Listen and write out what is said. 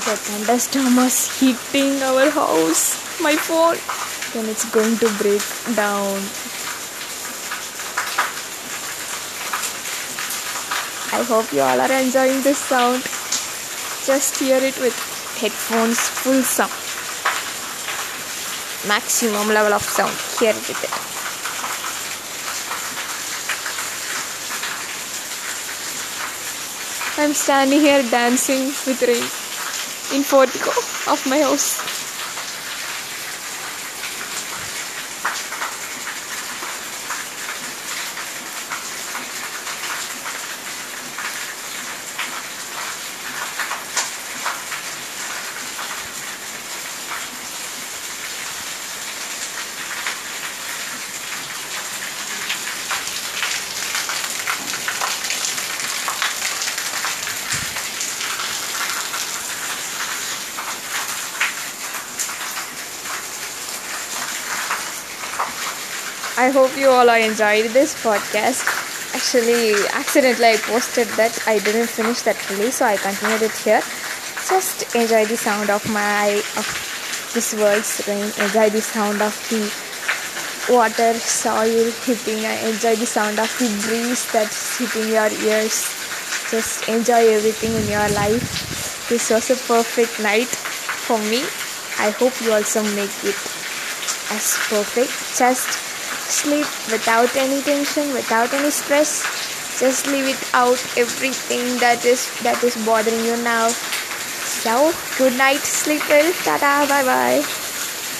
the thunderstorm is hitting our house, my phone, then it's going to break down. I hope you all are enjoying this sound. Just hear it with headphones full sound. Maximum level of sound. Hear it with it. I'm standing here dancing with rain in portico of my house. I hope you all are enjoyed this podcast. Actually, accidentally I posted that I didn't finish that fully, so I continued it here. Just enjoy the sound of my of this world's rain. Enjoy the sound of the water, soil hitting. I enjoy the sound of the breeze that's hitting your ears. Just enjoy everything in your life. This was a perfect night for me. I hope you also make it as perfect. Just sleep without any tension, without any stress. Just leave it out everything that is that is bothering you now. So good night, sleep well, ta bye bye.